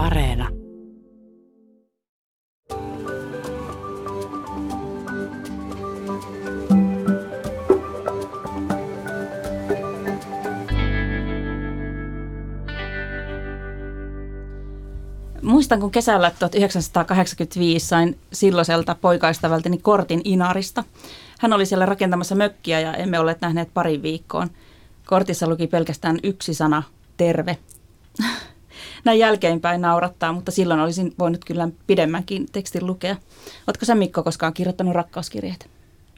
Areena. Muistan, kun kesällä 1985 sain silloiselta poikaistavaltani kortin Inarista. Hän oli siellä rakentamassa mökkiä ja emme olleet nähneet pari viikkoon. Kortissa luki pelkästään yksi sana, terve. Näin jälkeenpäin naurattaa, mutta silloin olisin voinut kyllä pidemmänkin tekstin lukea. Oletko sä Mikko koskaan kirjoittanut rakkauskirjeitä?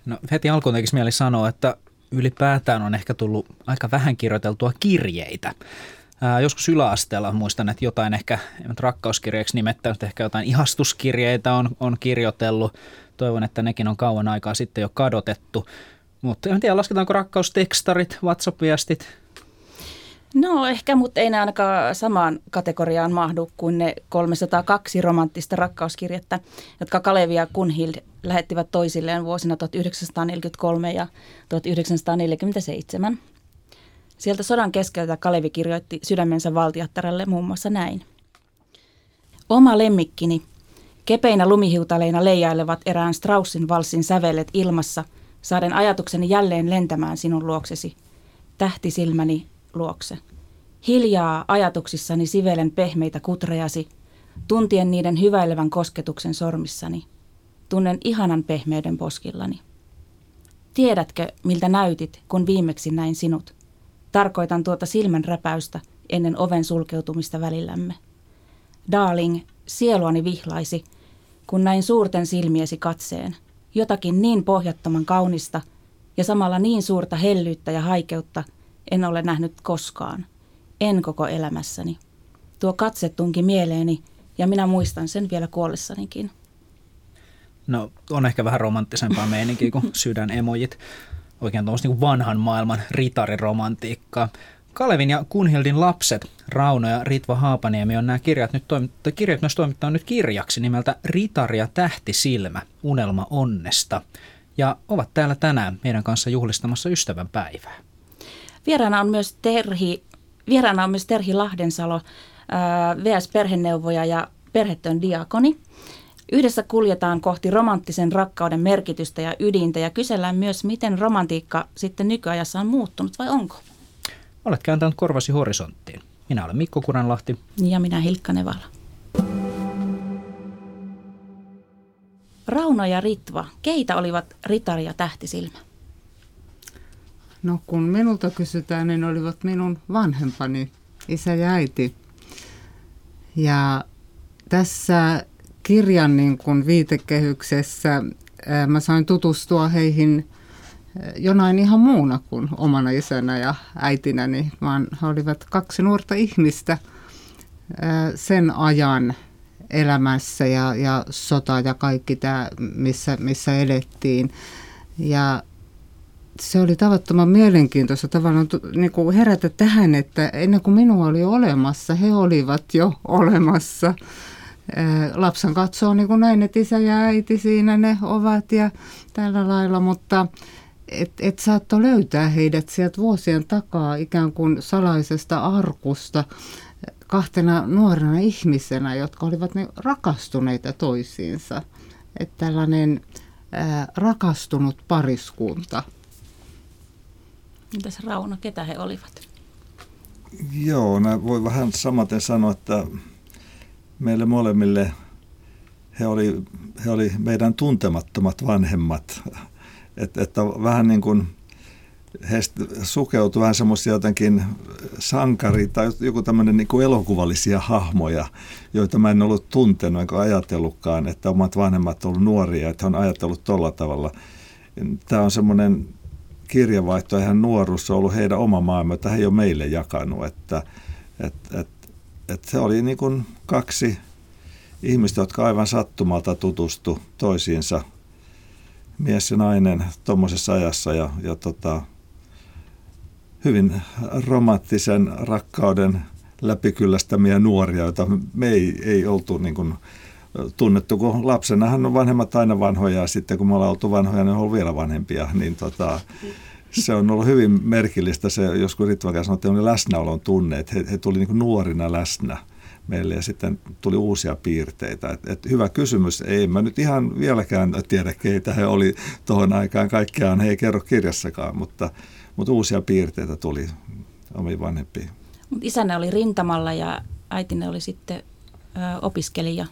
No heti alkuun tekisi mieli sanoa, että ylipäätään on ehkä tullut aika vähän kirjoiteltua kirjeitä. Ää, joskus yläasteella muistan, että jotain ehkä rakkauskirjeeksi nimettänyt, ehkä jotain ihastuskirjeitä on, on kirjoitellut. Toivon, että nekin on kauan aikaa sitten jo kadotettu. Mutta en tiedä, lasketaanko rakkaustekstarit, WhatsApp-viestit, No ehkä, mutta ei ne ainakaan samaan kategoriaan mahdu kuin ne 302 romanttista rakkauskirjettä, jotka Kalevi ja Kunhild lähettivät toisilleen vuosina 1943 ja 1947. Sieltä sodan keskeltä Kalevi kirjoitti sydämensä valtiattaralle muun muassa näin. Oma lemmikkini, kepeinä lumihiutaleina leijailevat erään Straussin valssin sävelet ilmassa, saaden ajatukseni jälleen lentämään sinun luoksesi. Tähtisilmäni luokse. Hiljaa ajatuksissani sivelen pehmeitä kutrejasi, tuntien niiden hyväilevän kosketuksen sormissani. Tunnen ihanan pehmeyden poskillani. Tiedätkö, miltä näytit, kun viimeksi näin sinut? Tarkoitan tuota silmän räpäystä ennen oven sulkeutumista välillämme. Darling, sieluani vihlaisi, kun näin suurten silmiesi katseen. Jotakin niin pohjattoman kaunista ja samalla niin suurta hellyyttä ja haikeutta – en ole nähnyt koskaan. En koko elämässäni. Tuo katse tunki mieleeni ja minä muistan sen vielä kuollessanikin. No on ehkä vähän romanttisempaa meininkiä kuin sydänemojit. Oikein tuommoista niin vanhan maailman ritariromantiikkaa. Kalevin ja Kunhildin lapset, Rauno ja Ritva Haapaniemi, on nämä kirjat, nyt toimittaa, kirjat myös toimittaa nyt kirjaksi nimeltä Ritari ja tähtisilmä, unelma onnesta. Ja ovat täällä tänään meidän kanssa juhlistamassa ystävän päivää. Vieraana on myös Terhi, vieraana on myös Terhi Lahdensalo, VS-perheneuvoja ja perhetön diakoni. Yhdessä kuljetaan kohti romanttisen rakkauden merkitystä ja ydintä ja kysellään myös, miten romantiikka sitten nykyajassa on muuttunut vai onko? Olet kääntänyt korvasi horisonttiin. Minä olen Mikko Kuranlahti. Ja minä Hilkka Nevala. Rauno ja Ritva, keitä olivat Ritari ja Tähtisilmä? No kun minulta kysytään, niin olivat minun vanhempani, isä ja äiti. Ja tässä kirjan niin kuin viitekehyksessä ää, mä sain tutustua heihin jonain ihan muuna kuin omana isänä ja äitinäni, vaan he olivat kaksi nuorta ihmistä ää, sen ajan elämässä ja, ja sota ja kaikki tämä, missä, missä elettiin. Ja se oli tavattoman mielenkiintoista tavallaan niin kuin herätä tähän, että ennen kuin minua oli olemassa, he olivat jo olemassa. Lapsen katsoo niin kuin näin, että isä ja äiti siinä ne ovat ja tällä lailla, mutta et, et saatto löytää heidät sieltä vuosien takaa ikään kuin salaisesta arkusta kahtena nuorena ihmisenä, jotka olivat ne rakastuneita toisiinsa. Että tällainen ää, rakastunut pariskunta – Entäs Rauno, ketä he olivat? Joo, mä voi vähän samaten sanoa, että meille molemmille he oli, he oli meidän tuntemattomat vanhemmat. Että, että vähän niin kuin heistä sukeutui vähän semmoisia jotenkin sankari tai joku tämmöinen niin kuin elokuvallisia hahmoja, joita mä en ollut tuntenut enkä ajatellutkaan, että omat vanhemmat ovat nuoria, että he on ajatellut tuolla tavalla. Tämä on semmoinen kirjavaihto ja hän nuoruus on ollut heidän oma maailma, että he ei ole meille jakanut. Että, et, et, et se oli niin kuin kaksi ihmistä, jotka aivan sattumalta tutustu toisiinsa, mies ja nainen tuommoisessa ajassa ja, ja tota, hyvin romanttisen rakkauden läpikyllästämiä nuoria, joita me ei, ei oltu niin kuin tunnettu, kun lapsenahan on vanhemmat aina vanhoja ja sitten kun me ollaan oltu vanhoja, niin on ollut vielä vanhempia, niin tota, se on ollut hyvin merkillistä se, joskus Ritva sanoi, että on läsnäolon tunne, että he, he tuli niin nuorina läsnä meille ja sitten tuli uusia piirteitä. Et, et hyvä kysymys. Ei mä nyt ihan vieläkään tiedä, keitä he oli tuohon aikaan. Kaikkeaan he ei kerro kirjassakaan, mutta, mutta uusia piirteitä tuli omiin vanhempiin. Mutta isänne oli rintamalla ja äitinne oli sitten ö, opiskelija.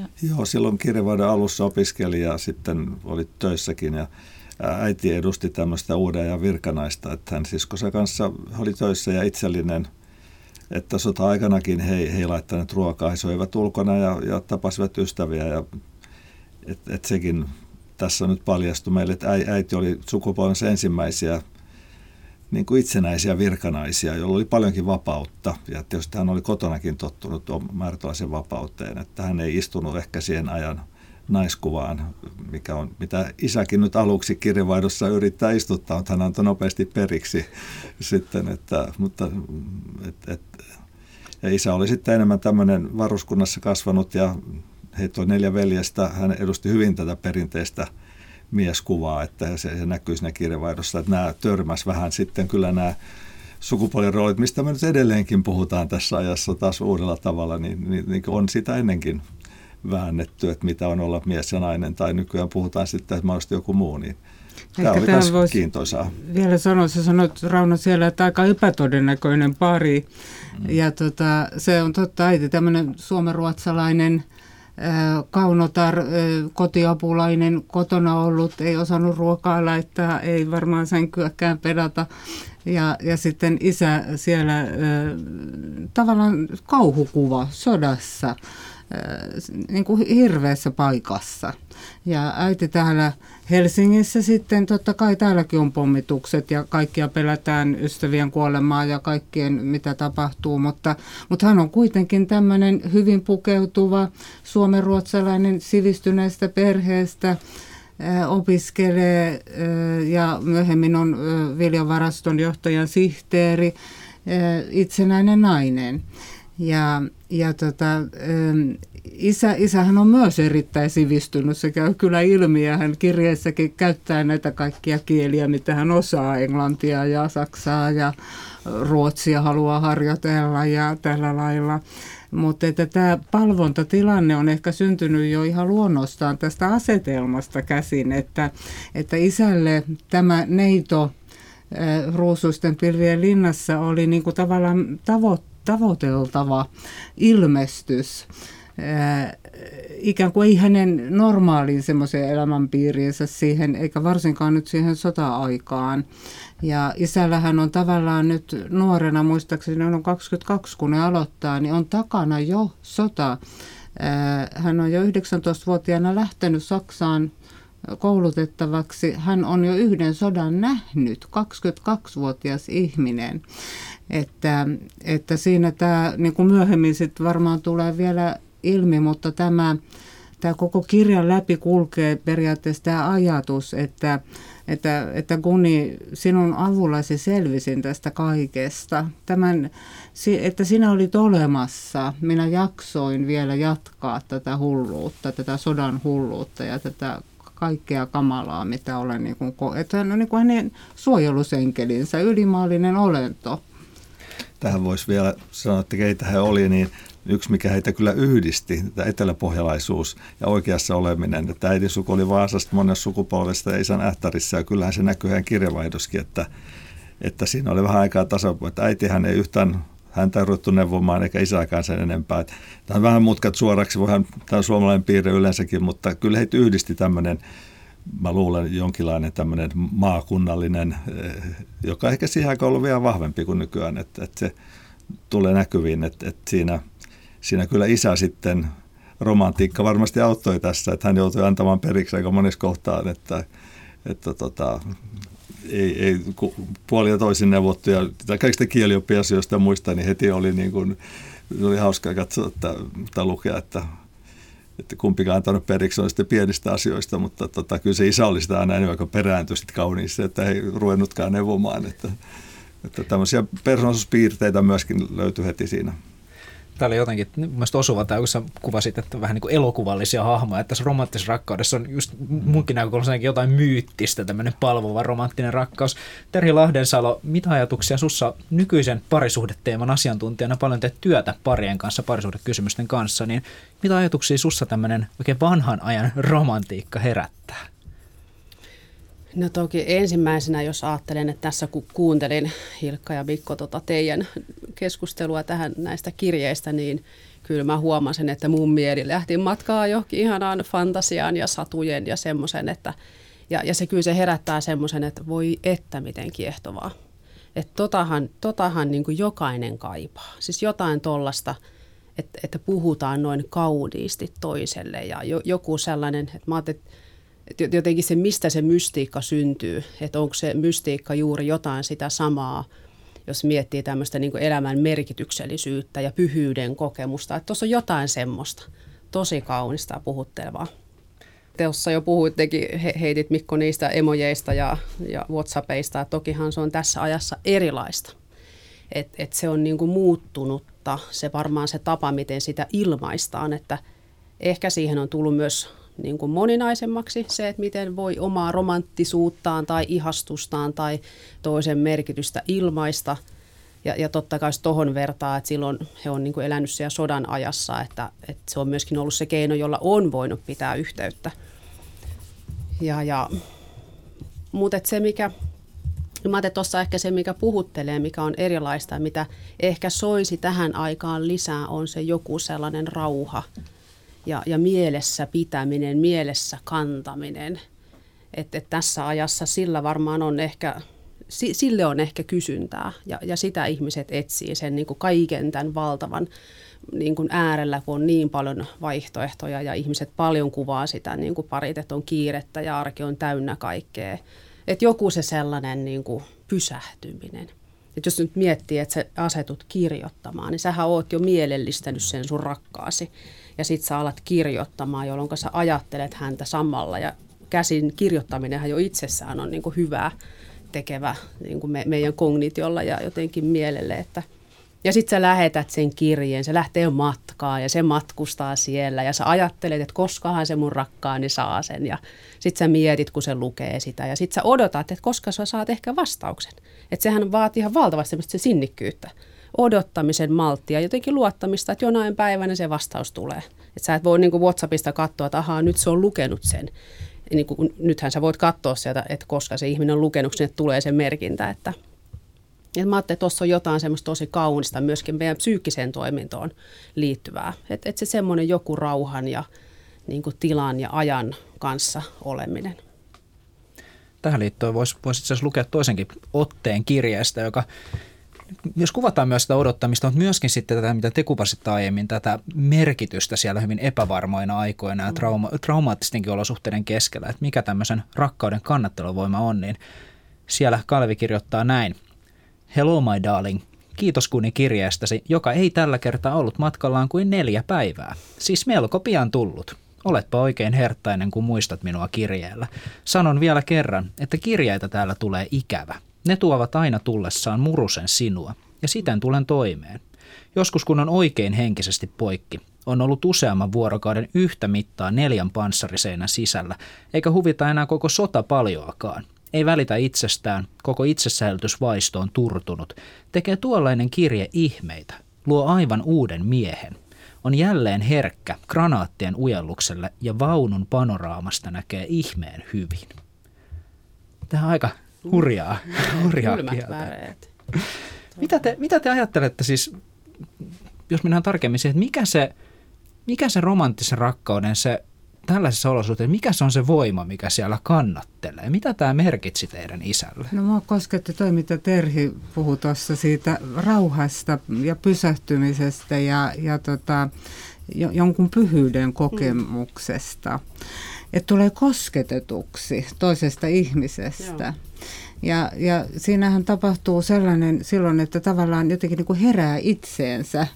Ja. Joo, silloin kirjeenvaihdon alussa opiskeli ja sitten oli töissäkin ja äiti edusti tämmöistä uuden ja virkanaista, että hän siskonsa kanssa oli töissä ja itsellinen, että sota-aikanakin he, he ei laittaneet ruokaa, he soivat ulkona ja, ja tapasivat ystäviä ja et, et sekin tässä nyt paljastui meille, että äiti oli sukupolvensa ensimmäisiä niin kuin itsenäisiä virkanaisia, joilla oli paljonkin vapautta. Ja tietysti hän oli kotonakin tottunut määrätlaisen vapauteen, että hän ei istunut ehkä siihen ajan naiskuvaan, mikä on, mitä isäkin nyt aluksi kirjavaihdossa yrittää istuttaa, mutta hän antoi nopeasti periksi sitten, että, mutta et, et, ja isä oli sitten enemmän tämmöinen varuskunnassa kasvanut ja heitä on neljä veljestä, hän edusti hyvin tätä perinteistä mieskuvaa, että se, se näkyy siinä kirjavaihdossa, että nämä törmäs vähän sitten kyllä nämä sukupuoliroolit, mistä me nyt edelleenkin puhutaan tässä ajassa taas uudella tavalla, niin, niin, niin on sitä ennenkin väännetty, että mitä on olla mies ja nainen, tai nykyään puhutaan sitten, että mahdollisesti joku muu, niin Tämä oli myös kiintoisaa. Vielä sanoa, sä sanoit Rauno siellä, että aika epätodennäköinen pari. Mm. Ja tota, se on totta, äiti tämmöinen suomenruotsalainen kaunotar, kotiapulainen, kotona ollut, ei osannut ruokaa laittaa, ei varmaan sänkyäkään pedata. Ja, ja sitten isä siellä tavallaan kauhukuva sodassa niin kuin hirveässä paikassa. Ja äiti täällä Helsingissä sitten, totta kai täälläkin on pommitukset ja kaikkia pelätään ystävien kuolemaa ja kaikkien mitä tapahtuu, mutta, mutta hän on kuitenkin tämmöinen hyvin pukeutuva suomenruotsalainen sivistyneestä perheestä, opiskelee ja myöhemmin on viljavaraston johtajan sihteeri, itsenäinen nainen. Ja, ja tota, isä, isähän on myös erittäin sivistynyt, se käy kyllä ilmi ja hän kirjeissäkin käyttää näitä kaikkia kieliä, mitä hän osaa, englantia ja saksaa ja ruotsia haluaa harjoitella ja tällä lailla. Mutta että tämä palvontatilanne on ehkä syntynyt jo ihan luonnostaan tästä asetelmasta käsin, että, että isälle tämä neito äh, ruusuisten pilvien linnassa oli niin tavallaan tavoitteena tavoiteltava ilmestys. ikään kuin ei hänen normaaliin semmoiseen elämänpiiriinsä siihen, eikä varsinkaan nyt siihen sota-aikaan. Ja isällähän on tavallaan nyt nuorena, muistaakseni on 22 kun ne aloittaa, niin on takana jo sota. Hän on jo 19-vuotiaana lähtenyt Saksaan koulutettavaksi. Hän on jo yhden sodan nähnyt, 22-vuotias ihminen. Että, että siinä tämä niin kuin myöhemmin sit varmaan tulee vielä ilmi, mutta tämä, tämä koko kirjan läpi kulkee periaatteessa tämä ajatus, että, että, että Guni, sinun avullasi selvisin tästä kaikesta. Tämän, että sinä olit olemassa, minä jaksoin vielä jatkaa tätä hulluutta, tätä sodan hulluutta ja tätä kaikkea kamalaa, mitä olen, niin kuin, että hän on niin kuin hänen suojelusenkelinsä, ylimaallinen olento. Tähän voisi vielä sanoa, että keitä he oli, niin yksi, mikä heitä kyllä yhdisti, tämä eteläpohjalaisuus ja oikeassa oleminen. Että äidin suku oli Vaasasta monessa sukupolvesta isän ähtärissä ja kyllähän se näkyy hän kirjavaihdoskin, että, että siinä oli vähän aikaa tasapuolta. Että äitihän ei yhtään häntä ei ruvettu neuvomaan eikä isäkään sen enempää. Tämä on vähän mutkat suoraksi, voihan tämä suomalainen piirre yleensäkin, mutta kyllä heitä yhdisti tämmöinen, mä luulen jonkinlainen tämmöinen maakunnallinen, eh, joka ehkä siihen aikaan ollut vielä vahvempi kuin nykyään, että, että se tulee näkyviin, että, että siinä, siinä kyllä isä sitten romantiikka varmasti auttoi tässä, että hän joutui antamaan periksi aika monessa kohtaan, että, että tota, ei, ei puoli ja toisin neuvottuja, tai kaikista kielioppiasioista ja muista, niin heti oli, niin kuin, oli hauskaa katsoa että, tai lukea, että, että kumpikaan antanut periksi sitten pienistä asioista, mutta tota, kyllä se isä oli sitä aina enemmän kuin perääntyi sitten kauniissa, että ei ruvennutkaan neuvomaan, että, että tämmöisiä persoonallisuuspiirteitä myöskin löytyi heti siinä. Tämä oli jotenkin mielestäni osuva tämä, kun sä kuvasit, että vähän niin kuin elokuvallisia hahmoja. Että tässä romanttisessa rakkaudessa on just munkin näkökulmasta jotain myyttistä, tämmöinen palvova romanttinen rakkaus. Terhi Lahdensalo, mitä ajatuksia sussa nykyisen parisuhdeteeman asiantuntijana paljon teet työtä parien kanssa, parisuhdekysymysten kanssa, niin mitä ajatuksia sussa tämmöinen oikein vanhan ajan romantiikka herättää? No toki ensimmäisenä, jos ajattelen, että tässä kun kuuntelin Hilkka ja Mikko tota teidän keskustelua tähän näistä kirjeistä, niin kyllä mä huomasin, että mun mieli lähti matkaa johonkin ihanaan fantasiaan ja satujen ja semmoisen, että ja, ja se kyllä se herättää semmoisen, että voi että miten kiehtovaa. Että totahan, totahan niin kuin jokainen kaipaa. Siis jotain tollasta, että, että puhutaan noin kauniisti toiselle ja jo, joku sellainen, että mä ajattelin, että jotenkin se, mistä se mystiikka syntyy, että onko se mystiikka juuri jotain sitä samaa, jos miettii tämmöistä niin elämän merkityksellisyyttä ja pyhyyden kokemusta, että tuossa on jotain semmoista, tosi kaunista ja puhuttelevaa. Teossa jo puhuittekin, he, heitit Mikko niistä emojeista ja, ja Whatsappeista, että tokihan se on tässä ajassa erilaista. Et, et se on niin kuin muuttunutta, se varmaan se tapa, miten sitä ilmaistaan, että ehkä siihen on tullut myös niin kuin moninaisemmaksi se, että miten voi omaa romanttisuuttaan tai ihastustaan tai toisen merkitystä ilmaista. Ja, ja totta kai tuohon vertaa, että silloin he on niin kuin elänyt siellä sodan ajassa, että, että se on myöskin ollut se keino, jolla on voinut pitää yhteyttä. Ja, ja, mutta se, mikä, mä ajattelin tuossa ehkä se, mikä puhuttelee, mikä on erilaista, mitä ehkä soisi tähän aikaan lisää, on se joku sellainen rauha – ja, ja mielessä pitäminen, mielessä kantaminen. Että et tässä ajassa sillä varmaan on ehkä, sille on ehkä kysyntää ja, ja sitä ihmiset etsii sen niin kuin kaiken tämän valtavan niin kuin äärellä, kun on niin paljon vaihtoehtoja ja ihmiset paljon kuvaa sitä niin kuin parit, että on kiirettä ja arki on täynnä kaikkea. Että joku se sellainen niin kuin pysähtyminen. Et jos nyt miettii, että sä asetut kirjoittamaan, niin sähän oot jo mielellistänyt sen sun rakkaasi ja sit sä alat kirjoittamaan, jolloin sä ajattelet häntä samalla. Ja käsin kirjoittaminenhan jo itsessään on niin kuin hyvä tekevä niin kuin me, meidän kognitiolla ja jotenkin mielelle, että ja sitten sä lähetät sen kirjeen, se lähtee matkaan ja se matkustaa siellä. Ja sä ajattelet, että koskahan se mun rakkaani saa sen. Ja sitten sä mietit, kun se lukee sitä. Ja sitten sä odotat, että koska sä saat ehkä vastauksen. Että sehän vaatii ihan valtavasti se sinnikkyyttä odottamisen malttia, jotenkin luottamista, että jonain päivänä se vastaus tulee. Että sä et voi niin kuin WhatsAppista katsoa, että ahaa, nyt se on lukenut sen. Niin kuin, nythän sä voit katsoa sieltä, että koska se ihminen on lukenut, sinne tulee se merkintä, että ja mä ajattelin, että tuossa on jotain semmoista tosi kaunista myöskin meidän psyykkiseen toimintoon liittyvää. Että et se semmoinen joku rauhan ja niin kuin tilan ja ajan kanssa oleminen. Tähän liittyen voisi vois itse asiassa lukea toisenkin otteen kirjeestä, joka jos kuvataan myös sitä odottamista, mutta myöskin sitten tätä, mitä te kuvasitte aiemmin, tätä merkitystä siellä hyvin epävarmoina aikoina ja trauma, traumaattistenkin olosuhteiden keskellä, että mikä tämmöisen rakkauden kannatteluvoima on, niin siellä Kalvi kirjoittaa näin. Hello my darling, kiitos kuni kirjeestäsi, joka ei tällä kertaa ollut matkallaan kuin neljä päivää. Siis melko pian tullut. Oletpa oikein herttainen, kun muistat minua kirjeellä. Sanon vielä kerran, että kirjeitä täällä tulee ikävä. Ne tuovat aina tullessaan murusen sinua, ja siten tulen toimeen. Joskus kun on oikein henkisesti poikki, on ollut useamman vuorokauden yhtä mittaa neljän panssariseinän sisällä, eikä huvita enää koko sota paljoakaan. Ei välitä itsestään, koko itsesäilytysvaisto on turtunut. Tekee tuollainen kirje ihmeitä, luo aivan uuden miehen. On jälleen herkkä granaattien ujellukselle ja vaunun panoraamasta näkee ihmeen hyvin. Tämä on aika hurjaa, hurjaa kieltä. Mitä te, mitä te ajattelette siis, jos mennään tarkemmin siihen, että mikä se, mikä se romanttisen rakkauden se tällaisessa olosuhteissa, mikä se on se voima, mikä siellä kannattelee? Mitä tämä merkitsi teidän isälle? No mua kosketti toi, mitä Terhi puhui tuossa siitä rauhasta ja pysähtymisestä ja, ja tota, jonkun pyhyyden kokemuksesta. Mm. Että tulee kosketetuksi toisesta ihmisestä. Joo. Ja, ja siinähän tapahtuu sellainen silloin, että tavallaan jotenkin niin kuin herää itseensä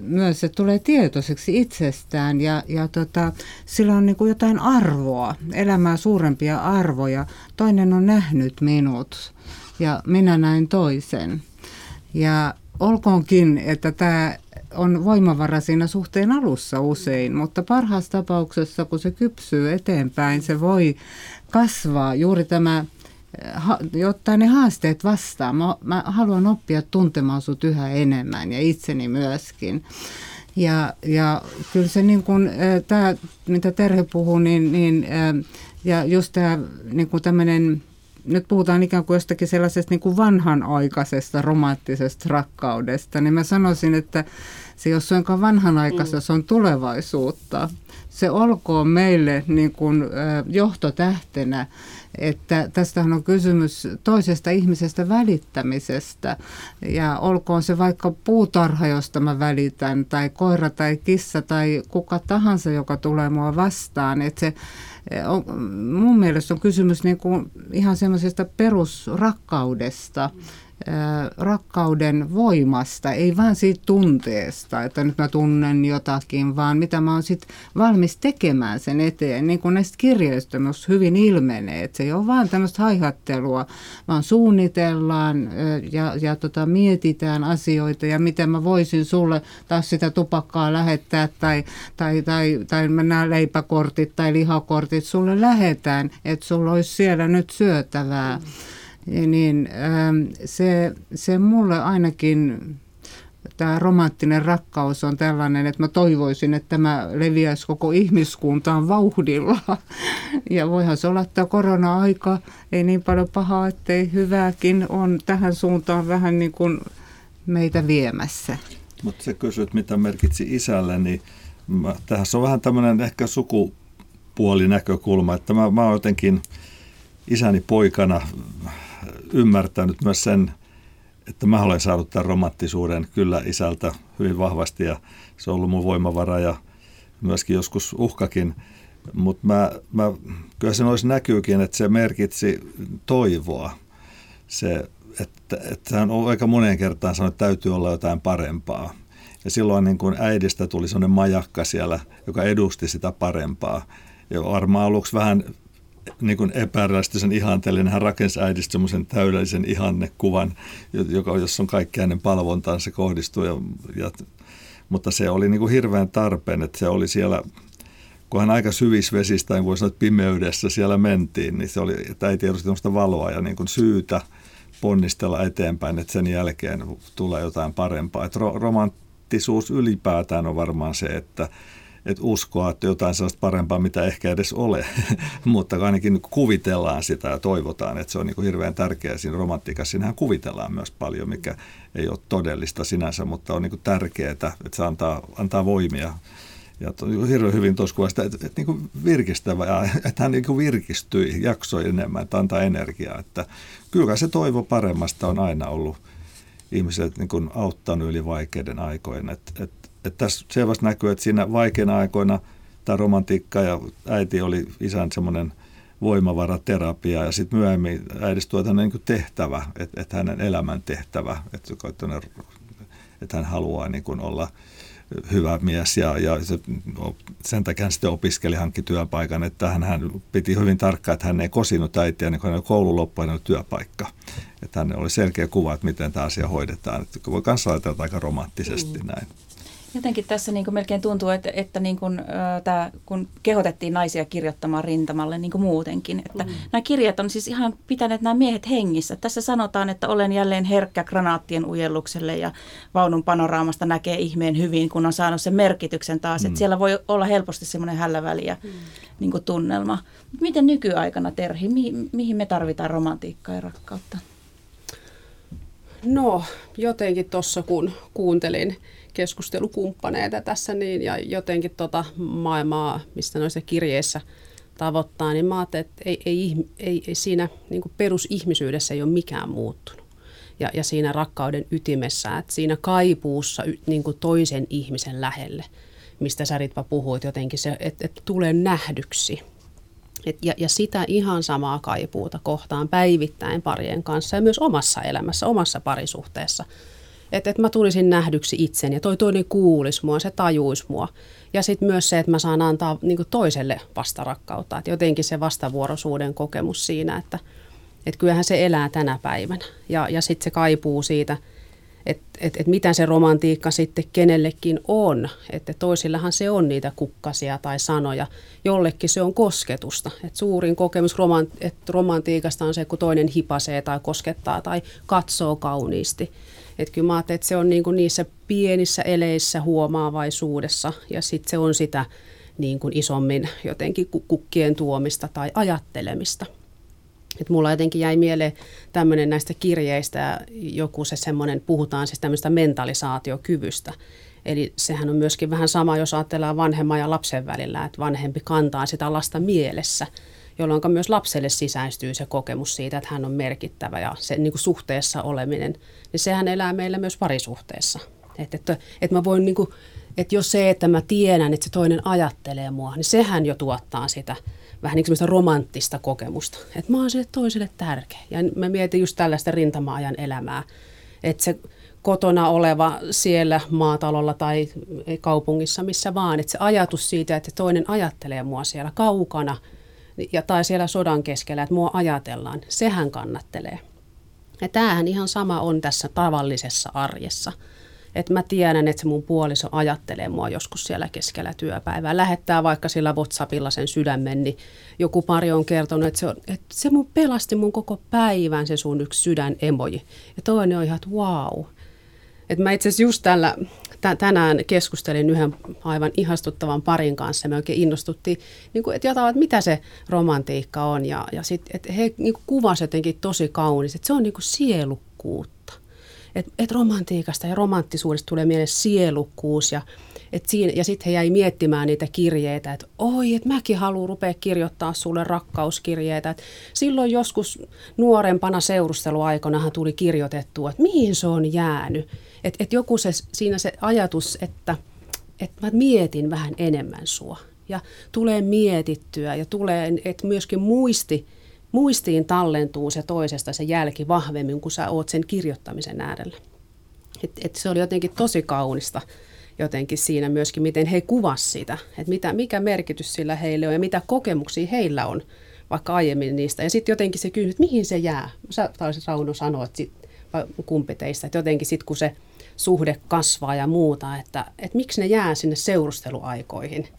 myös se tulee tietoiseksi itsestään ja, ja tota, sillä on niin kuin jotain arvoa, elämää suurempia arvoja. Toinen on nähnyt minut ja minä näin toisen. Ja olkoonkin, että tämä on voimavara siinä suhteen alussa usein, mutta parhaassa tapauksessa, kun se kypsyy eteenpäin, se voi kasvaa juuri tämä jotta ne haasteet vastaan. Mä, mä haluan oppia tuntemaan sut yhä enemmän ja itseni myöskin. Ja, ja kyllä se niin kuin, tämä, mitä Terhe puhuu, niin, niin ja just tämä niin tämmöinen nyt puhutaan ikään kuin jostakin sellaisesta niin kuin vanhanaikaisesta romanttisesta rakkaudesta, niin mä sanoisin, että se ei ole suinkaan vanhanaikaista, mm. se on tulevaisuutta. Se olkoon meille niin kuin, johtotähtenä että tästähän on kysymys toisesta ihmisestä välittämisestä. Ja olkoon se vaikka puutarha, josta mä välitän, tai koira tai kissa tai kuka tahansa, joka tulee mua vastaan. Että se, on, mun mielestä on kysymys niin kuin ihan semmoisesta perusrakkaudesta. Mm rakkauden voimasta, ei vaan siitä tunteesta, että nyt mä tunnen jotakin, vaan mitä mä oon sitten valmis tekemään sen eteen. Niin kuin näistä kirjoista myös hyvin ilmenee, että se ei ole vaan tämmöistä haihattelua, vaan suunnitellaan ja, ja tota, mietitään asioita ja miten mä voisin sulle taas sitä tupakkaa lähettää tai, tai, tai, tai nämä leipäkortit tai lihakortit sulle lähetään, että sulla olisi siellä nyt syötävää. Mm niin ähm, se, se mulle ainakin tämä romanttinen rakkaus on tällainen, että mä toivoisin, että tämä leviäisi koko ihmiskuntaan vauhdilla. Ja voihan se olla, että korona-aika ei niin paljon pahaa, ettei hyvääkin on tähän suuntaan vähän niin kuin meitä viemässä. Mutta se kysyt, mitä merkitsi isälle, niin mä, tässä on vähän tämmöinen ehkä sukupuolinäkökulma, että mä, mä oon jotenkin isäni poikana ymmärtänyt myös sen, että mä olen saanut tämän romanttisuuden kyllä isältä hyvin vahvasti ja se on ollut mun voimavara ja myöskin joskus uhkakin. Mutta mä, mä, kyllä se olisi näkyykin, että se merkitsi toivoa. Se, että, että hän on aika moneen kertaan sanonut, että täytyy olla jotain parempaa. Ja silloin niin kuin äidistä tuli sellainen majakka siellä, joka edusti sitä parempaa. Ja varmaan aluksi vähän niin kuin epärealistisen ihanteellinen. Hän rakensi äidistä semmoisen täydellisen ihannekuvan, joka, jossa on kaikki hänen palvontaan se kohdistuu. Ja, ja, mutta se oli niin kuin hirveän tarpeen, että se oli siellä, kun hän aika syvissä vesistä, voi sanoa, että pimeydessä siellä mentiin, niin se oli, että äiti edusti valoa ja niin kuin syytä ponnistella eteenpäin, että sen jälkeen tulee jotain parempaa. Että romanttisuus ylipäätään on varmaan se, että että uskoa, että jotain sellaista parempaa, mitä ehkä edes ole, mutta ainakin kuvitellaan sitä ja toivotaan, että se on niin kuin hirveän tärkeää siinä romantiikassa. Siinähän kuvitellaan myös paljon, mikä ei ole todellista sinänsä, mutta on niin kuin tärkeää, että se antaa, antaa voimia ja hirveän hyvin tuossa kuvasta, että, että, niin virkistävä, että hän niin kuin virkistyi, jaksoi enemmän, että antaa energiaa. Että kyllä se toivo paremmasta on aina ollut ihmiset niin kuin auttanut yli vaikeiden aikojen. Että, että että tässä selvästi näkyy, että siinä vaikeina aikoina tämä romantiikka ja äiti oli isän semmoinen voimavaraterapia ja sitten myöhemmin äidistä tuo niin tehtävä, että, että hänen elämän tehtävä, että, että hän haluaa niin kuin olla hyvä mies ja, ja se, sen takia hän sitten opiskeli, hankki työpaikan, että hän, hän piti hyvin tarkkaan, että hän ei kosinut äitiä, niin kun hän koulun loppuun hän työpaikka. Että hän oli selkeä kuva, että miten tämä asia hoidetaan. Että voi kanssa ajatella aika romanttisesti mm. näin. Jotenkin tässä niin kuin melkein tuntuu, että, että niin kuin, äh, tämä, kun kehotettiin naisia kirjoittamaan rintamalle niin kuin muutenkin, että mm. nämä kirjat on siis ihan pitäneet nämä miehet hengissä. Tässä sanotaan, että olen jälleen herkkä granaattien ujellukselle ja vaunun panoraamasta näkee ihmeen hyvin, kun on saanut sen merkityksen taas. Mm. Että siellä voi olla helposti semmoinen hälläväli ja mm. niin kuin tunnelma. Miten nykyaikana, Terhi, mihin, mihin me tarvitaan romantiikkaa ja rakkautta? No, jotenkin tuossa kun kuuntelin keskustelukumppaneita tässä niin, ja jotenkin tota maailmaa, mistä noissa kirjeissä tavoittaa, niin mä ajattelin, että ei, ei, ei, ei siinä niin perusihmisyydessä ei ole mikään muuttunut. Ja, ja siinä rakkauden ytimessä, että siinä kaipuussa niin toisen ihmisen lähelle, mistä sä Ritva puhuit jotenkin, se, että, että tulee nähdyksi. Et, ja, ja sitä ihan samaa kaipuuta kohtaan päivittäin parien kanssa ja myös omassa elämässä, omassa parisuhteessa – että, että mä tulisin nähdyksi itseni ja toi toinen kuulisi mua, se tajuisi mua. Ja sitten myös se, että mä saan antaa niin toiselle vastarakkautta. Että jotenkin se vastavuoroisuuden kokemus siinä, että, että kyllähän se elää tänä päivänä. Ja, ja sitten se kaipuu siitä, että et, et mitä se romantiikka sitten kenellekin on. Että toisillahan se on niitä kukkasia tai sanoja, jollekin se on kosketusta. Et suurin kokemus romant, et romantiikasta on se, kun toinen hipasee tai koskettaa tai katsoo kauniisti. Et kyllä mä että se on niinku niissä pienissä eleissä huomaavaisuudessa ja sitten se on sitä niin kuin isommin jotenkin kukkien tuomista tai ajattelemista. Et mulla jotenkin jäi mieleen tämmöinen näistä kirjeistä joku se semmoinen, puhutaan siis tämmöistä mentalisaatiokyvystä. Eli sehän on myöskin vähän sama, jos ajatellaan vanhemman ja lapsen välillä, että vanhempi kantaa sitä lasta mielessä, jolloin myös lapselle sisäistyy se kokemus siitä, että hän on merkittävä ja se niin kuin suhteessa oleminen, niin sehän elää meillä myös parisuhteessa. Että, että, että mä voin, niin kuin, että jos se, että mä tiedän, että se toinen ajattelee mua, niin sehän jo tuottaa sitä vähän niin kuin romanttista kokemusta. Että mä oon sille toiselle tärkeä. Ja mä mietin just tällaista rintama-ajan elämää. Että se kotona oleva siellä maatalolla tai kaupungissa, missä vaan. Että se ajatus siitä, että toinen ajattelee mua siellä kaukana ja, tai siellä sodan keskellä, että mua ajatellaan, sehän kannattelee. Ja tämähän ihan sama on tässä tavallisessa arjessa – että mä tiedän, että se mun puoliso ajattelee mua joskus siellä keskellä työpäivää. Lähettää vaikka sillä WhatsAppilla sen sydämen, niin joku pari on kertonut, että se, on, että se mun pelasti mun koko päivän se sun yksi sydän emoji. Ja toinen on ihan, että wow. että mä itse asiassa just tällä, tänään keskustelin yhden aivan ihastuttavan parin kanssa. Me oikein innostuttiin, niin kuin, että jotain, että mitä se romantiikka on. Ja, ja sit, että he niin kuvasivat jotenkin tosi kaunis, että se on niin kuin sielukkuutta että et romantiikasta ja romanttisuudesta tulee mieleen sielukkuus ja ja sitten he jäi miettimään niitä kirjeitä, että oi, että mäkin haluan rupea kirjoittaa sulle rakkauskirjeitä. Et silloin joskus nuorempana seurusteluaikoinahan tuli kirjoitettua, että mihin se on jäänyt. Että et joku se, siinä se ajatus, että et mä mietin vähän enemmän sua. Ja tulee mietittyä ja tulee, että myöskin muisti muistiin tallentuu se toisesta se jälki vahvemmin, kun sä oot sen kirjoittamisen äärellä. Et, et se oli jotenkin tosi kaunista jotenkin siinä myöskin, miten he kuvas sitä, että mitä, mikä merkitys sillä heille on ja mitä kokemuksia heillä on vaikka aiemmin niistä. Ja sitten jotenkin se kysymys, että mihin se jää. Sä taisit Rauno sanoa, että sit, kumpi teistä, että jotenkin sitten kun se suhde kasvaa ja muuta, että, että miksi ne jää sinne seurusteluaikoihin –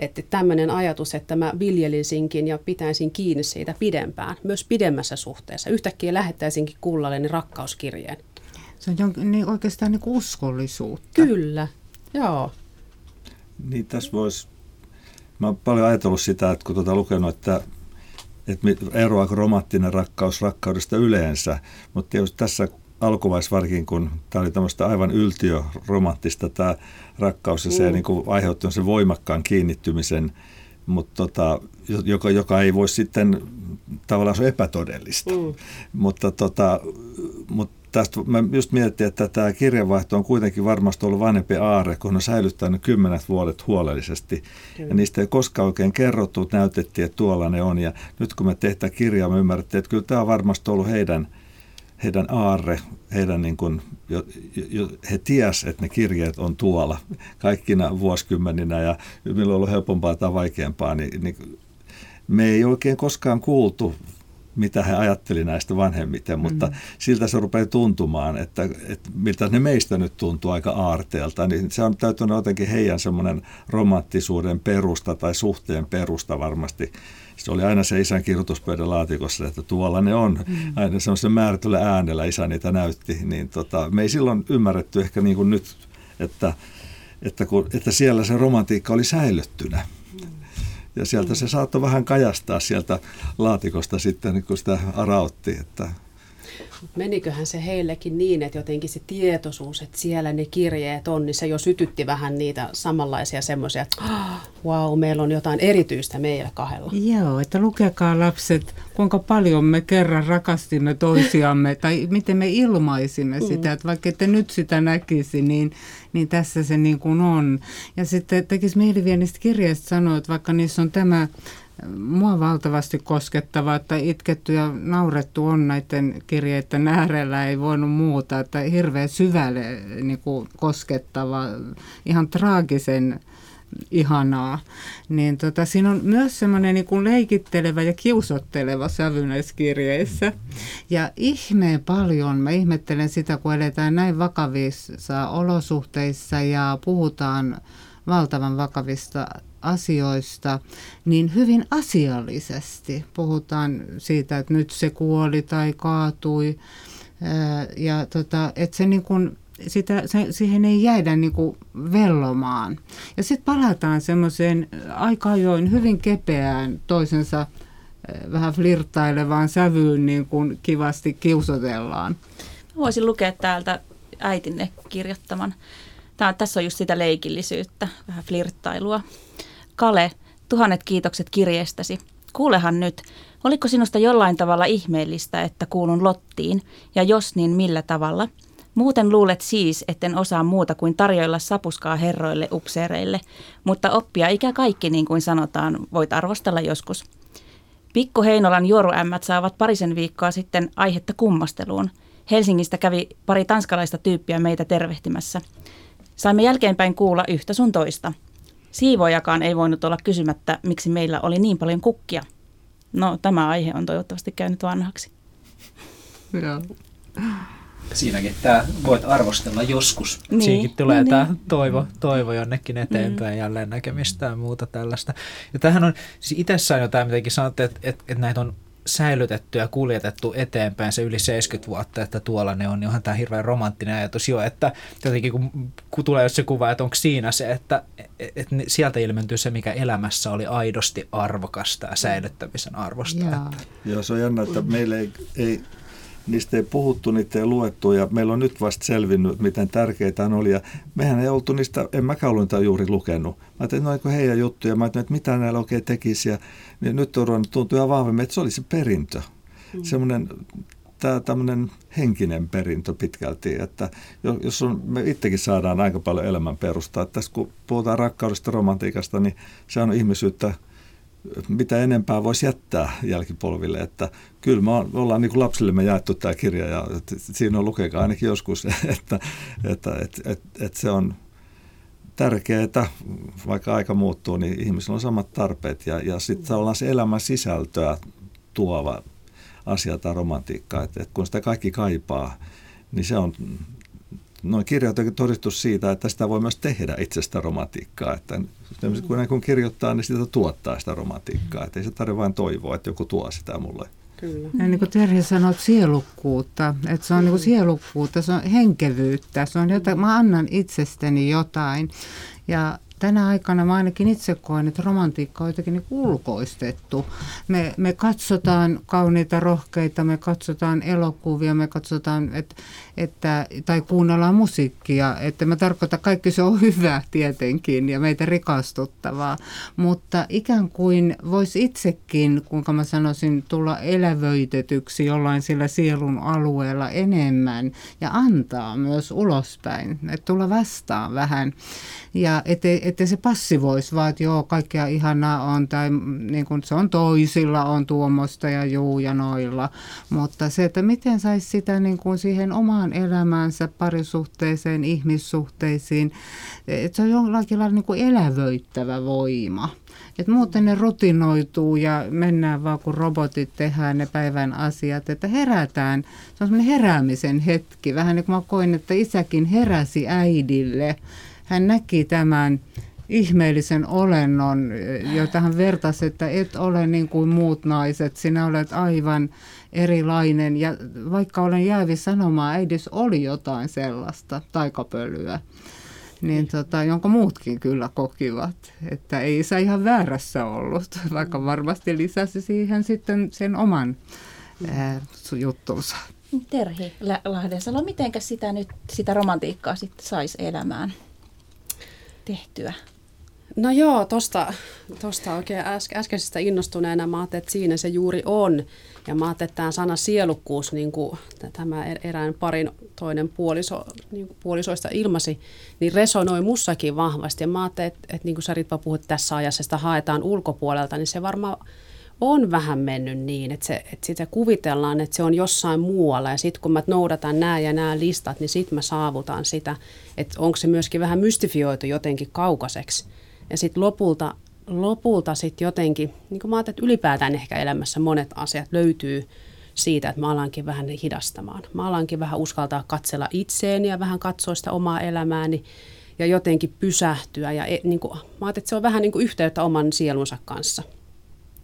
että tämmöinen ajatus, että mä viljelisinkin ja pitäisin kiinni siitä pidempään, myös pidemmässä suhteessa. Yhtäkkiä lähettäisinkin kullalleni rakkauskirjeen. Se on jonkin, niin oikeastaan niin uskollisuutta. Kyllä, joo. Niin tässä voisi, mä oon paljon ajatellut sitä, että kun tuota lukenut, että että eroaako romanttinen rakkaus rakkaudesta yleensä, mutta tietysti tässä alkuvaisvarkin, kun tämä oli tämmöistä aivan yltiöromanttista tämä rakkaus ja se mm. niin kuin aiheuttanut sen voimakkaan kiinnittymisen, mutta tota, joka, joka ei voi sitten tavallaan se epätodellista. Mm. Mutta, tota, mutta tästä mä just mietin, että tämä kirjanvaihto on kuitenkin varmasti ollut vanhempi aare, kun on säilyttänyt kymmenet vuodet huolellisesti. Mm. Ja niistä ei koskaan oikein kerrottu, näytettiin, että tuolla ne on. Ja nyt kun me tehtiin kirjaa, me ymmärrettiin, että kyllä tämä on varmasti ollut heidän – heidän aarre, heidän niin kuin, jo, jo, he ties, että ne kirjeet on tuolla kaikkina vuosikymmeninä ja milloin on ollut helpompaa tai vaikeampaa, niin, niin me ei oikein koskaan kuultu mitä he ajatteli näistä vanhemmiten, mutta mm. siltä se rupeaa tuntumaan, että, että miltä ne meistä nyt tuntuu aika aarteelta, niin se on täytynyt jotenkin heidän semmoinen romanttisuuden perusta tai suhteen perusta varmasti se oli aina se isän kirjoituspöydän laatikossa, että tuolla ne on. Mm. Aina semmoisen määrätyllä äänellä isä niitä näytti. Niin tota, me ei silloin ymmärretty ehkä niin kuin nyt, että, että, kun, että siellä se romantiikka oli säilyttynä. Ja sieltä se saattoi vähän kajastaa sieltä laatikosta sitten, kun sitä arautti. Että meniköhän se heillekin niin, että jotenkin se tietoisuus, että siellä ne kirjeet on, niin se jo sytytti vähän niitä samanlaisia semmoisia, että wow, meillä on jotain erityistä meillä kahdella. Joo, että lukekaa lapset, kuinka paljon me kerran rakastimme toisiamme, tai miten me ilmaisimme mm. sitä, että vaikka ette nyt sitä näkisi, niin, niin tässä se niin kuin on. Ja sitten tekisi mieli vielä niistä kirjeistä sanoa, että vaikka niissä on tämä mua valtavasti koskettava, että itketty ja naurettu on näiden kirjeiden äärellä, ei voinut muuta, että hirveän syvälle niin kuin koskettava, ihan traagisen ihanaa. Niin tota, siinä on myös semmoinen niin kuin leikittelevä ja kiusotteleva sävy näissä kirjeissä. Ja ihmeen paljon, mä ihmettelen sitä, kun eletään näin vakavissa olosuhteissa ja puhutaan valtavan vakavista asioista, niin hyvin asiallisesti puhutaan siitä, että nyt se kuoli tai kaatui. Ja tota, että se niin kuin sitä, se, siihen ei jäädä niin kuin vellomaan. Ja sitten palataan semmoiseen aika ajoin hyvin kepeään toisensa vähän flirttailevaan sävyyn, niin kuin kivasti kiusotellaan. Voisin lukea täältä äitinne kirjoittaman. Tämä, tässä on just sitä leikillisyyttä, vähän flirttailua. Kale, tuhannet kiitokset kirjeestäsi. Kuulehan nyt, oliko sinusta jollain tavalla ihmeellistä, että kuulun Lottiin, ja jos niin millä tavalla – Muuten luulet siis, etten osaa muuta kuin tarjoilla sapuskaa herroille upseereille, mutta oppia ikä kaikki niin kuin sanotaan, voit arvostella joskus. Pikku Heinolan juoruämmät saavat parisen viikkoa sitten aihetta kummasteluun. Helsingistä kävi pari tanskalaista tyyppiä meitä tervehtimässä. Saimme jälkeenpäin kuulla yhtä sun toista. Siivojakaan ei voinut olla kysymättä, miksi meillä oli niin paljon kukkia. No, tämä aihe on toivottavasti käynyt vanhaksi. Joo siinäkin tämä voit arvostella joskus. Niin. Siinäkin tulee no, tämä niin. toivo, toivo jonnekin eteenpäin, mm. jälleen näkemistä ja muuta tällaista. Ja tämähän on, siis itsessään jo tämä, mitenkin sanotte, että, että, että näitä on säilytetty ja kuljetettu eteenpäin se yli 70 vuotta, että tuolla ne on, niin onhan tämä hirveän romanttinen ajatus jo, että jotenkin kun, kun tulee se kuva, että onko siinä se, että, että sieltä ilmentyy se, mikä elämässä oli aidosti arvokasta ja säilyttämisen arvosta. Joo, että. Joo se on jännä, että meillä ei, ei niistä ei puhuttu, niitä ei luettu ja meillä on nyt vasta selvinnyt, miten tärkeitä on oli. Ja mehän ei oltu niistä, en mäkään ollut niitä juuri lukenut. Mä ajattelin, no eikö heidän juttuja, mä ajattelin, että mitä näillä oikein tekisi. Ja niin nyt on ruvennut tuntua ihan vahvemmin, että se oli se perintö. Mm. Semmoinen tämä tämmöinen henkinen perintö pitkälti, että jos on, me itsekin saadaan aika paljon elämän perustaa. Tässä kun puhutaan rakkaudesta, romantiikasta, niin se on ihmisyyttä – mitä enempää voisi jättää jälkipolville. Että kyllä me ollaan niin kuin lapsillemme jaettu tämä kirja ja siinä on lukekaa ainakin joskus, että, että, että, että, että se on tärkeää, vaikka aika muuttuu, niin ihmisillä on samat tarpeet ja, ja sitten ollaan se elämän sisältöä tuova asia tai romantiikka, että, että kun sitä kaikki kaipaa, niin se on noin kirjat on todistus siitä, että sitä voi myös tehdä itsestä romantiikkaa. Että kun, kun kirjoittaa, niin sitä tuottaa sitä romantiikkaa. Että ei se tarvitse vain toivoa, että joku tuo sitä mulle. Kyllä. Ja niin kuin Terhi sanoi, sielukkuutta, että se on niin kuin sielukkuutta, se on henkevyyttä, se on jotain, mä annan itsestäni jotain. Ja tänä aikana mä ainakin itse koen, että romantiikka on jotenkin niin ulkoistettu. Me, me katsotaan kauniita rohkeita, me katsotaan elokuvia, me katsotaan, että, että, tai kuunnellaan musiikkia. Että mä tarkoitan, kaikki se on hyvä tietenkin ja meitä rikastuttavaa. Mutta ikään kuin voisi itsekin, kuinka mä sanoisin, tulla elävöitetyksi jollain sillä sielun alueella enemmän ja antaa myös ulospäin. Että tulla vastaan vähän. Ja ettei, ettei se passivoisi, vaan että joo, kaikkea ihanaa on, tai niin kuin se on toisilla, on tuommoista ja juu ja noilla. Mutta se, että miten saisi sitä niin kuin siihen omaan elämäänsä, parisuhteeseen, ihmissuhteisiin, että se on jollakin lailla niin kuin elävöittävä voima. Et muuten ne rutinoituu ja mennään vaan kun robotit tehdään ne päivän asiat, että herätään. Se on semmoinen heräämisen hetki. Vähän niin kuin mä koin, että isäkin heräsi äidille hän näki tämän ihmeellisen olennon, jota hän vertasi, että et ole niin kuin muut naiset, sinä olet aivan erilainen. Ja vaikka olen jäävi sanomaan, äidis oli jotain sellaista taikapölyä, niin tota, jonka muutkin kyllä kokivat, että ei isä ihan väärässä ollut, vaikka varmasti lisäsi siihen sitten sen oman ää, juttunsa. Terhi Lahdensalo, miten sitä nyt sitä romantiikkaa sitten saisi elämään? Tehtyä? No joo, tuosta tosta oikein äske, äskeisestä innostuneena mä ajattelin, että siinä se juuri on. Ja mä ajattelin, että tämä sana sielukkuus, niin kuin tämä er, erään parin toinen puoliso, niin kuin puolisoista ilmasi, niin resonoi mussakin vahvasti. Ja mä ajattelin, että, että niin kuin sä Ritva puhut tässä ajassa, sitä haetaan ulkopuolelta, niin se varmaan on vähän mennyt niin, että, se, että sitä kuvitellaan, että se on jossain muualla ja sitten kun mä noudatan nämä ja nämä listat, niin sitten mä saavutan sitä, että onko se myöskin vähän mystifioitu jotenkin kaukaiseksi. Ja sitten lopulta, lopulta sitten jotenkin, niin kuin mä ajattelin, että ylipäätään ehkä elämässä monet asiat löytyy siitä, että mä alankin vähän hidastamaan. Mä alankin vähän uskaltaa katsella itseeni ja vähän katsoa sitä omaa elämääni ja jotenkin pysähtyä. Ja e, niin kuin, mä ajattelin, että se on vähän niin kuin yhteyttä oman sielunsa kanssa.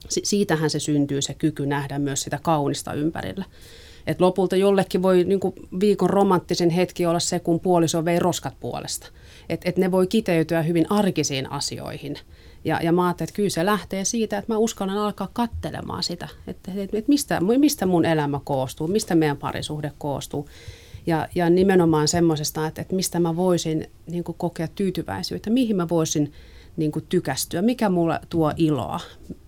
Si- siitähän se syntyy se kyky nähdä myös sitä kaunista ympärillä. Et lopulta jollekin voi niin kuin viikon romanttisen hetki olla se, kun puoliso vei roskat puolesta. Et, et ne voi kiteytyä hyvin arkisiin asioihin. Ja, ja mä ajattelin, että kyllä se lähtee siitä, että mä uskallan alkaa kattelemaan sitä, että, että, että mistä, mistä mun elämä koostuu, mistä meidän parisuhde koostuu. Ja, ja nimenomaan semmoisesta, että, että mistä mä voisin niin kokea tyytyväisyyttä, mihin mä voisin niin kuin tykästyä, mikä mulle tuo iloa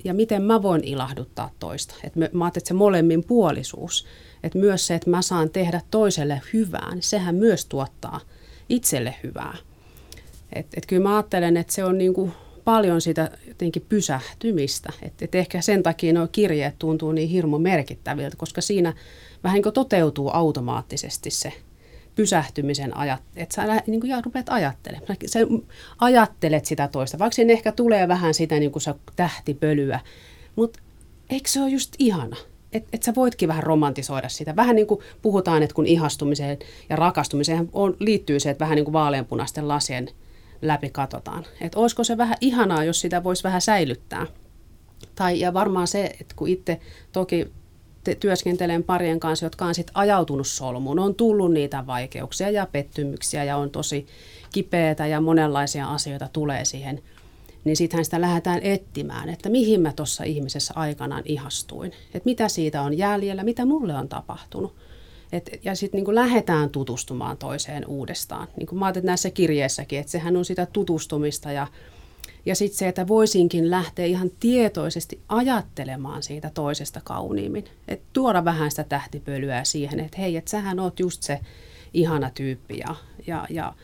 ja miten mä voin ilahduttaa toista. Et mä, mä että se molemmin puolisuus, että myös se, että mä saan tehdä toiselle hyvää, niin sehän myös tuottaa itselle hyvää. Et, et kyllä mä ajattelen, että se on niin kuin paljon sitä jotenkin pysähtymistä. Et, et ehkä sen takia nuo kirjeet tuntuu niin hirmu merkittäviltä, koska siinä vähän niin kuin toteutuu automaattisesti se pysähtymisen ajat, että sä niin kuin, ja rupeat ajattelemaan. Sä ajattelet sitä toista, vaikka siinä ehkä tulee vähän sitä niin kuin se tähtipölyä, mutta eikö se ole just ihana? Että et sä voitkin vähän romantisoida sitä. Vähän niin kuin puhutaan, että kun ihastumiseen ja rakastumiseen on, liittyy se, että vähän niin kuin vaaleanpunaisten lasien läpi katsotaan. Että olisiko se vähän ihanaa, jos sitä voisi vähän säilyttää. Tai, ja varmaan se, että kun itse toki työskentelen parien kanssa, jotka on sitten ajautunut solmuun, on tullut niitä vaikeuksia ja pettymyksiä ja on tosi kipeätä ja monenlaisia asioita tulee siihen, niin sittenhän sitä lähdetään etsimään, että mihin mä tuossa ihmisessä aikanaan ihastuin, että mitä siitä on jäljellä, mitä mulle on tapahtunut. Et, ja sitten niin lähdetään tutustumaan toiseen uudestaan. Niin kuin mä ajattelin näissä kirjeissäkin, että sehän on sitä tutustumista ja, ja sitten se, että voisinkin lähteä ihan tietoisesti ajattelemaan siitä toisesta kauniimmin. Että tuoda vähän sitä tähtipölyä siihen, että hei, että sähän oot just se ihana tyyppi ja, ja, ja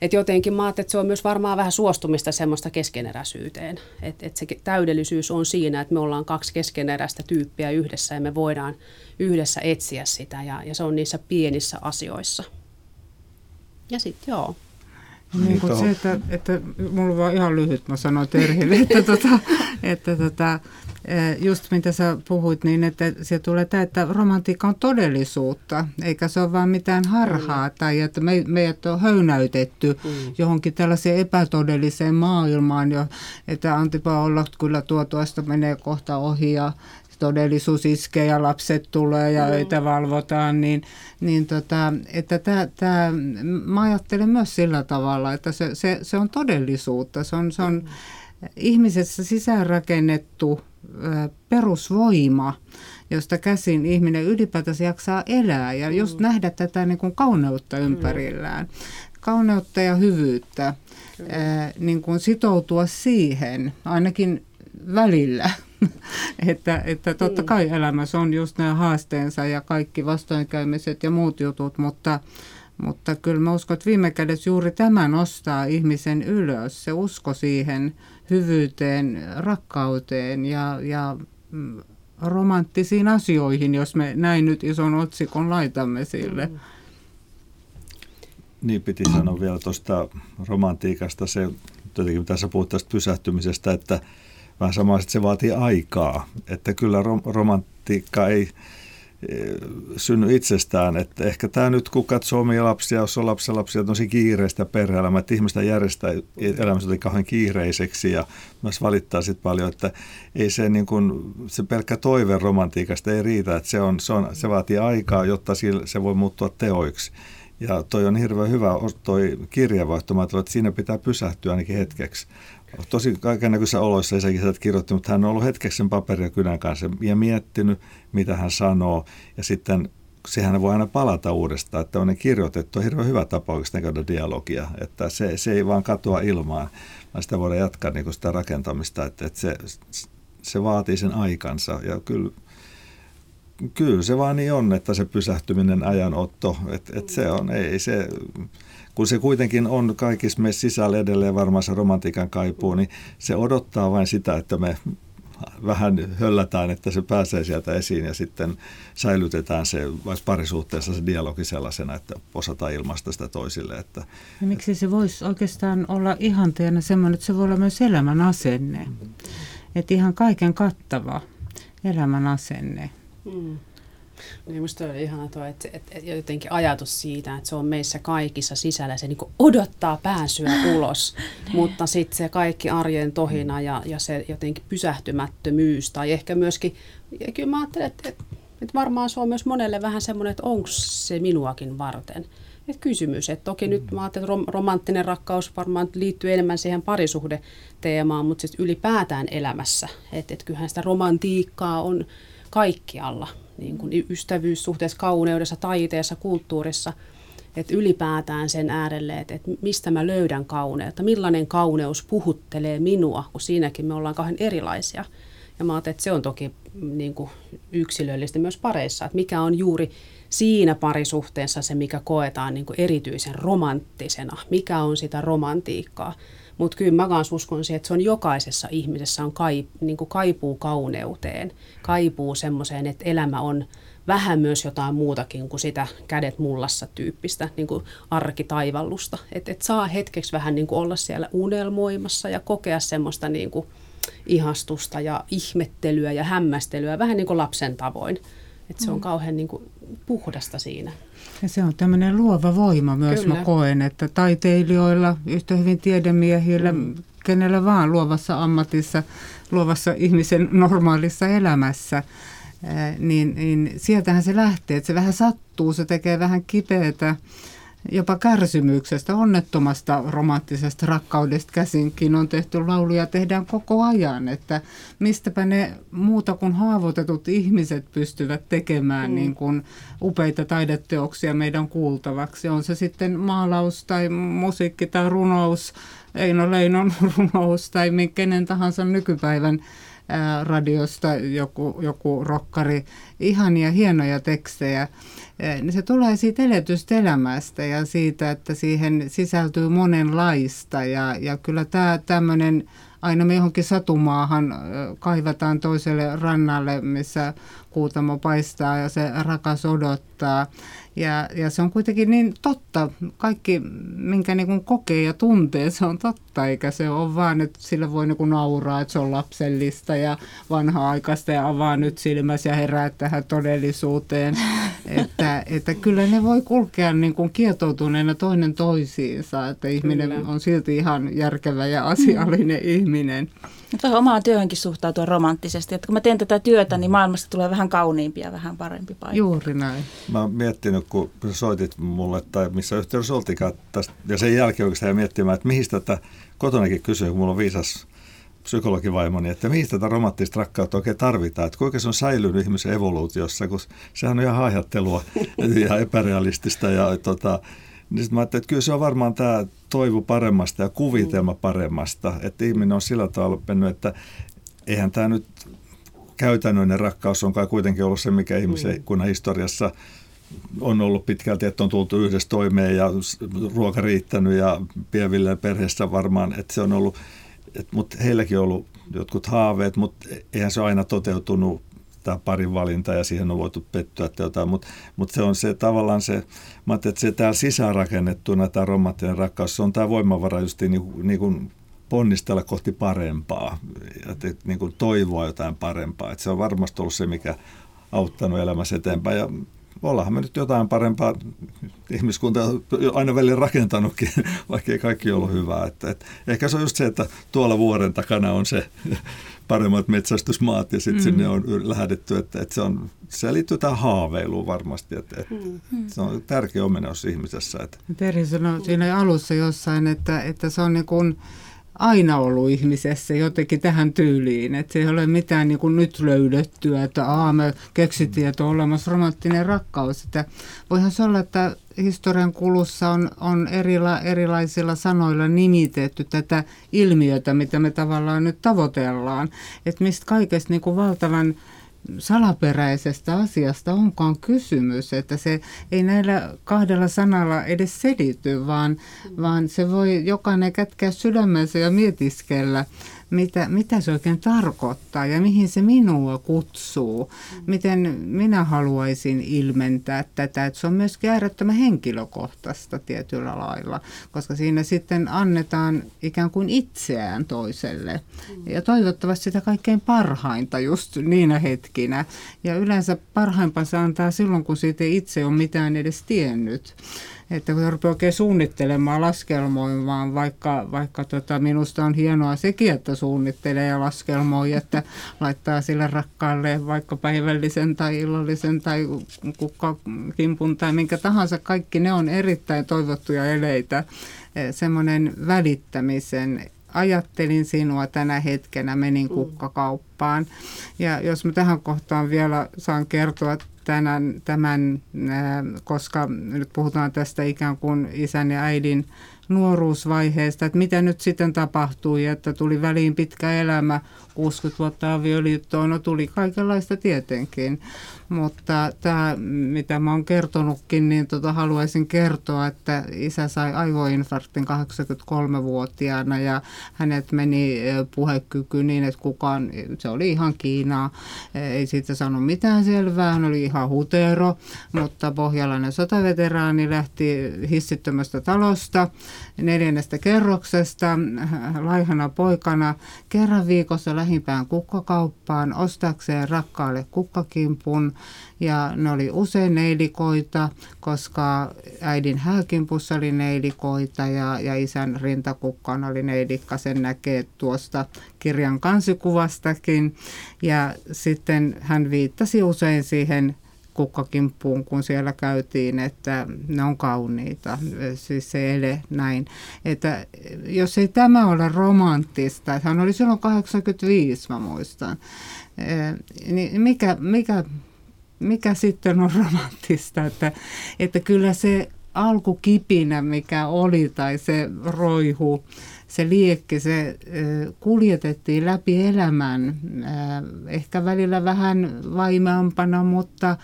et jotenkin mä että se on myös varmaan vähän suostumista semmoista keskeneräisyyteen. Että et se täydellisyys on siinä, että me ollaan kaksi keskeneräistä tyyppiä yhdessä ja me voidaan yhdessä etsiä sitä ja, ja se on niissä pienissä asioissa. Ja sitten joo. Niin, niin kuin se, että, että mulla on vaan ihan lyhyt, mä sanoin Terhille, että, tota, että tota, Eh, just mitä sä puhuit, niin että se tulee tämä, että romantiikka on todellisuutta, eikä se ole vain mitään harhaa mm. tai että me, meidät on höynäytetty mm. johonkin tällaiseen epätodelliseen maailmaan, jo, että Antipa olla kyllä tuo tuosta menee kohta ohi ja todellisuus iskee ja lapset tulee ja mm. öitä valvotaan, niin, niin tota, että tää, tää, mä ajattelen myös sillä tavalla, että se, se, se on todellisuutta, se on, se on mm. ihmisessä sisäänrakennettu perusvoima, josta käsin ihminen ylipäätänsä jaksaa elää ja just mm. nähdä tätä niin kuin kauneutta ympärillään. Kauneutta ja hyvyyttä, ää, niin kuin sitoutua siihen ainakin välillä. että, että totta mm. kai elämässä on just nämä haasteensa ja kaikki vastoinkäymiset ja muut jutut, mutta, mutta kyllä mä uskon, että viime kädessä juuri tämä nostaa ihmisen ylös, se usko siihen hyvyyteen, rakkauteen ja, ja mm, romanttisiin asioihin, jos me näin nyt ison otsikon laitamme sille. Mm. Niin piti sanoa vielä tuosta romantiikasta, se jotenkin tässä puhut tästä pysähtymisestä, että vähän sama, että se vaatii aikaa, että kyllä rom- romantiikka ei, synny itsestään. Että ehkä tämä nyt, kun katsoo omia lapsia, jos on lapsenlapsia, tosi kiireistä perhe-elämä, että ihmistä järjestää elämänsä oli kauhean kiireiseksi ja myös valittaa sitten paljon, että ei se, niin kuin, se pelkkä toive romantiikasta ei riitä, että se, on, se, on, se vaatii aikaa, jotta se voi muuttua teoiksi. Ja toi on hirveän hyvä toi kirjavaihto. Että siinä pitää pysähtyä ainakin hetkeksi tosi kaikenlaisissa oloissa Esa Kisat kirjoitti, mutta hän on ollut hetkeksi sen paperia kynän kanssa ja miettinyt, mitä hän sanoo. Ja sitten sehän voi aina palata uudestaan, että on kirjoitettu. On hirveän hyvä tapa oikeastaan käydä dialogia, että se, se ei vaan katoa ilmaan, vaan sitä voidaan jatkaa niin kuin sitä rakentamista, että, että se, se vaatii sen aikansa. Ja kyllä, kyllä se vaan niin on, että se pysähtyminen ajanotto, että, että se on, ei se kun se kuitenkin on kaikissa meissä sisällä edelleen varmaan se romantiikan kaipuu, niin se odottaa vain sitä, että me vähän höllätään, että se pääsee sieltä esiin ja sitten säilytetään se vaikka parisuhteessa se dialogi sellaisena, että osataan ilmaista sitä toisille. Että, ja miksi se voisi oikeastaan olla ihanteena semmoinen, että se voi olla myös elämän asenne. Että ihan kaiken kattava elämän asenne. Mm. Niin musta oli ihana tuo, että, että, että jotenkin ajatus siitä, että se on meissä kaikissa sisällä, se niin odottaa pääsyä ulos, mutta sitten se kaikki arjen tohina ja, ja se jotenkin pysähtymättömyys tai ehkä myöskin, ja kyllä mä ajattelen, että, että, että varmaan se on myös monelle vähän semmoinen, että onko se minuakin varten. Et kysymys, että toki nyt mä ajattelen, että romanttinen rakkaus varmaan liittyy enemmän siihen parisuhdeteemaan, mutta siis ylipäätään elämässä, että et kyllähän sitä romantiikkaa on kaikkialla niin kuin ystävyyssuhteessa, kauneudessa, taiteessa, kulttuurissa, että ylipäätään sen äärelle, että, että mistä mä löydän kauneutta, millainen kauneus puhuttelee minua, kun siinäkin me ollaan kauhean erilaisia. Ja mä että se on toki niin kuin yksilöllistä myös pareissa, että mikä on juuri siinä parisuhteessa se, mikä koetaan niin kuin erityisen romanttisena, mikä on sitä romantiikkaa. Mutta kyllä mä kanssa uskon siihen, että se on jokaisessa ihmisessä on kai, niin kuin kaipuu kauneuteen, kaipuu semmoiseen, että elämä on vähän myös jotain muutakin kuin sitä kädet mullassa tyyppistä niin kuin arkitaivallusta. Että et saa hetkeksi vähän niin kuin olla siellä unelmoimassa ja kokea semmoista niin kuin ihastusta ja ihmettelyä ja hämmästelyä vähän niin kuin lapsen tavoin. Että se on mm. kauhean niin kuin puhdasta siinä. Ja se on tämmöinen luova voima myös, Kyllä. mä koen, että taiteilijoilla, yhtä hyvin tiedemiehillä, mm. kenellä vaan luovassa ammatissa, luovassa ihmisen normaalissa elämässä, niin, niin sieltähän se lähtee, että se vähän sattuu, se tekee vähän kipeätä jopa kärsimyksestä, onnettomasta romanttisesta rakkaudesta käsinkin on tehty lauluja, tehdään koko ajan, että mistäpä ne muuta kuin haavoitetut ihmiset pystyvät tekemään mm. niin kuin upeita taideteoksia meidän kuultavaksi. On se sitten maalaus tai musiikki tai runous, Eino Leinon runous tai kenen tahansa nykypäivän radiosta joku, joku rokkari, ihania hienoja tekstejä niin se tulee siitä eletystä elämästä ja siitä, että siihen sisältyy monenlaista. Ja, ja kyllä tämä tämmöinen, aina me johonkin satumaahan kaivataan toiselle rannalle, missä kuutamo paistaa ja se rakas odottaa. Ja, ja se on kuitenkin niin totta. Kaikki, minkä niin kokee ja tuntee, se on totta, eikä se ole vaan, että sillä voi niin nauraa, että se on lapsellista ja vanha-aikaista ja avaa nyt silmäsi ja herää tähän todellisuuteen. että, että kyllä ne voi kulkea niin kuin kietoutuneena toinen toisiinsa, että ihminen kyllä. on silti ihan järkevä ja asiallinen ihminen. Tuohon omaan työhönkin suhtautua romanttisesti. Että kun mä teen tätä työtä, niin maailmasta tulee vähän kauniimpi ja vähän parempi paikka. Juuri näin. Mä oon miettinyt, kun sä soitit mulle tai missä yhteydessä oltikaan tästä, ja sen jälkeen oikeastaan ja miettimään, että mihin tätä kotonakin kysyy, kun mulla on viisas psykologivaimoni, että mihin tätä romanttista rakkautta oikein tarvitaan, että kuinka se on säilynyt ihmisen evoluutiossa, kun sehän on ihan haihattelua ja epärealistista ja tota, niin sitten mä ajattelin, että kyllä se on varmaan tämä toivo paremmasta ja kuvitelma paremmasta, että ihminen on sillä tavalla mennyt, että eihän tämä nyt käytännöinen rakkaus on kai kuitenkin ollut se, mikä ihmisen mm. kunnan historiassa on ollut pitkälti, että on tultu yhdessä toimeen ja ruoka riittänyt ja pienville perheessä varmaan, että se on ollut, että, mutta heilläkin on ollut jotkut haaveet, mutta eihän se aina toteutunut tämä parin valinta ja siihen on voitu pettyä tai jotain, mutta, mutta se on se tavallaan se, mä että se täällä sisäänrakennettuna tämä romanttinen rakkaus, se on tämä voimavara just niin, niin kuin ponnistella kohti parempaa, että niin kuin toivoa jotain parempaa, että se on varmasti ollut se, mikä auttanut elämässä eteenpäin. Ja ollaanhan me nyt jotain parempaa ihmiskunta aina välillä rakentanutkin, vaikka ei kaikki ollut hyvää. Että, että ehkä se on just se, että tuolla vuoren takana on se paremmat metsästysmaat ja sitten mm. sinne on lähdetty, että, että se, on, se liittyy tähän haaveiluun varmasti, että, että mm. se on tärkeä omeneus ihmisessä. Että. Terhi sanoi siinä alussa jossain, että, että se on niin kuin, aina ollut ihmisessä jotenkin tähän tyyliin. Että se ei ole mitään niin kuin nyt löydettyä, että aa, me keksittiin, että on olemassa romanttinen rakkaus. Että voihan se olla, että historian kulussa on, on erila, erilaisilla sanoilla nimitetty tätä ilmiötä, mitä me tavallaan nyt tavoitellaan. Että mistä kaikesta niin kuin valtavan salaperäisestä asiasta onkaan kysymys, että se ei näillä kahdella sanalla edes selity, vaan, vaan se voi jokainen kätkeä sydämensä ja mietiskellä mitä, mitä se oikein tarkoittaa ja mihin se minua kutsuu. Miten minä haluaisin ilmentää tätä, että se on myöskin äärettömän henkilökohtaista tietyllä lailla, koska siinä sitten annetaan ikään kuin itseään toiselle. Ja toivottavasti sitä kaikkein parhainta just niinä hetkinä. Ja yleensä parhaimpansa antaa silloin, kun siitä itse on mitään edes tiennyt että kun rupeaa oikein suunnittelemaan, laskelmoimaan, vaikka, vaikka tota, minusta on hienoa sekin, että suunnittelee ja laskelmoi, että laittaa sille rakkaalle vaikka päivällisen tai illallisen tai kukkakimpun tai minkä tahansa, kaikki ne on erittäin toivottuja eleitä, e, semmoinen välittämisen ajattelin sinua tänä hetkenä, menin mm. kukkakauppaan. Ja jos mä tähän kohtaan vielä saan kertoa tämän, tämän, koska nyt puhutaan tästä ikään kuin isän ja äidin nuoruusvaiheesta, että mitä nyt sitten tapahtui, että tuli väliin pitkä elämä, 60 vuotta avioliittoon, no tuli kaikenlaista tietenkin. Mutta tämä, mitä mä oon kertonutkin, niin tota haluaisin kertoa, että isä sai aivoinfarktin 83-vuotiaana ja hänet meni puhekyky niin, että kukaan, se oli ihan Kiinaa, ei siitä saanut mitään selvää, hän oli ihan hutero, mutta pohjalainen sotaveteraani lähti hissittömästä talosta, neljännestä kerroksesta, laihana poikana, kerran viikossa lähimpään kukkakauppaan ostakseen rakkaalle kukkakimpun ja ne oli usein neilikoita, koska äidin hääkimpussa oli neilikoita ja, ja isän rintakukkaan oli neilikka. Sen näkee tuosta kirjan kansikuvastakin. Ja sitten hän viittasi usein siihen kukkakimppuun, kun siellä käytiin, että ne on kauniita, siis se ele näin. Että jos ei tämä ole romanttista, hän oli silloin 85, mä muistan, eh, niin mikä, mikä mikä sitten on romanttista, että, että kyllä se alkukipinä, mikä oli, tai se roihu, se liekki, se kuljetettiin läpi elämän, ehkä välillä vähän vaimeampana, mutta,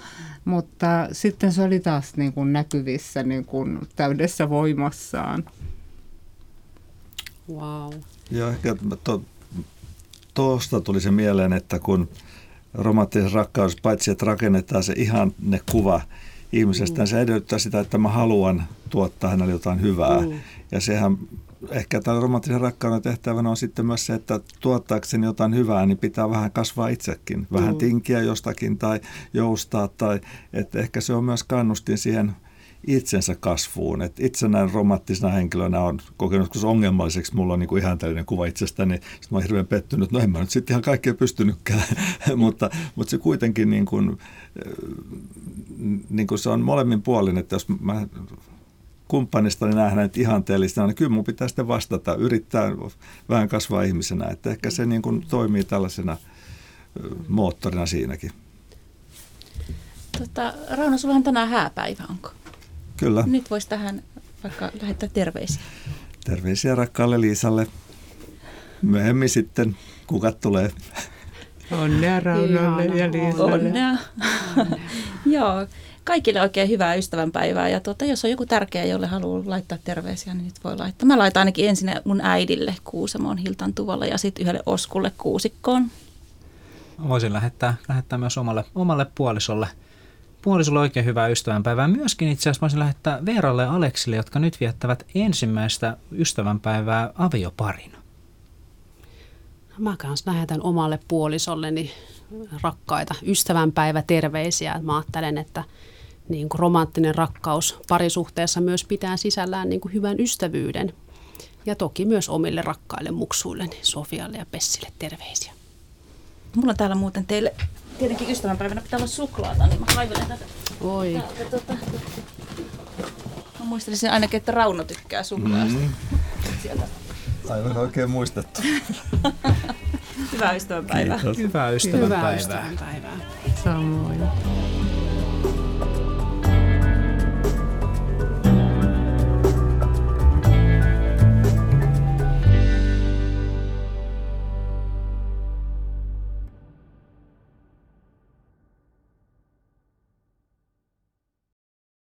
mutta sitten se oli taas niin kuin näkyvissä niin kuin täydessä voimassaan. Wow. Ja ehkä tuosta to, tuli se mieleen, että kun romanttinen rakkaus, paitsi että rakennetaan se ihan ne kuva ihmisestä, mm. se edellyttää sitä, että mä haluan tuottaa hänelle jotain hyvää. Mm. Ja sehän ehkä tämän romanttisen rakkauden tehtävänä on sitten myös se, että tuottaakseni jotain hyvää, niin pitää vähän kasvaa itsekin. Vähän mm. tinkiä jostakin tai joustaa. Tai, että ehkä se on myös kannustin siihen – itsensä kasvuun. Et itse näin romanttisena henkilönä on kokenut joskus ongelmalliseksi. Mulla on niin kuin tällainen kuva itsestäni. Sitten mä oon hirveän pettynyt. No en mä nyt sitten ihan kaikkea pystynytkään. mutta, mutta se kuitenkin niin kuin, niin kuin se on molemmin puolin, että jos mä kumppanistani nähdään hänet ihanteellisena, niin kyllä mun pitää sitten vastata, yrittää vähän kasvaa ihmisenä. Että ehkä se niin kuin toimii tällaisena moottorina siinäkin. Tota, Rauno, sulla on tänään hääpäivä, onko? Kyllä. Nyt voisi tähän vaikka lähettää terveisiä. Terveisiä rakkaalle Liisalle. Myöhemmin sitten kukat tulee. Onnea Raunalle ja Liisalle. Onnea. Joo, kaikille oikein hyvää ystävänpäivää. Ja tuota, jos on joku tärkeä, jolle haluaa laittaa terveisiä, niin nyt voi laittaa. Mä laitan ainakin ensin mun äidille Kuusamon Hiltan Tuvalla ja sitten yhdelle Oskulle Kuusikkoon. Voisin lähettää, lähettää myös omalle, omalle puolisolle – puolisolle oikein hyvää ystävänpäivää. Myöskin itse asiassa voisin lähettää Veeralle ja Aleksille, jotka nyt viettävät ensimmäistä ystävänpäivää avioparina. Mä kanssa lähetän omalle puolisolleni rakkaita ystävänpäivä terveisiä. Mä ajattelen, että niin kuin romanttinen rakkaus parisuhteessa myös pitää sisällään niin kuin hyvän ystävyyden. Ja toki myös omille rakkaille muksuilleni, Sofialle ja Pessille terveisiä. Mulla on täällä muuten teille tietenkin ystävänpäivänä pitää olla suklaata, niin mä kaivelen tätä. Oi. Täältä, tota, mä muistelisin ainakin, että Rauno tykkää suklaasta. Mm. Aivan oikein muistettu. Hyvää ystävänpäivää. Kiitos. Hyvää ystävänpäivää. Hyvää ystävänpäivää. Samoin.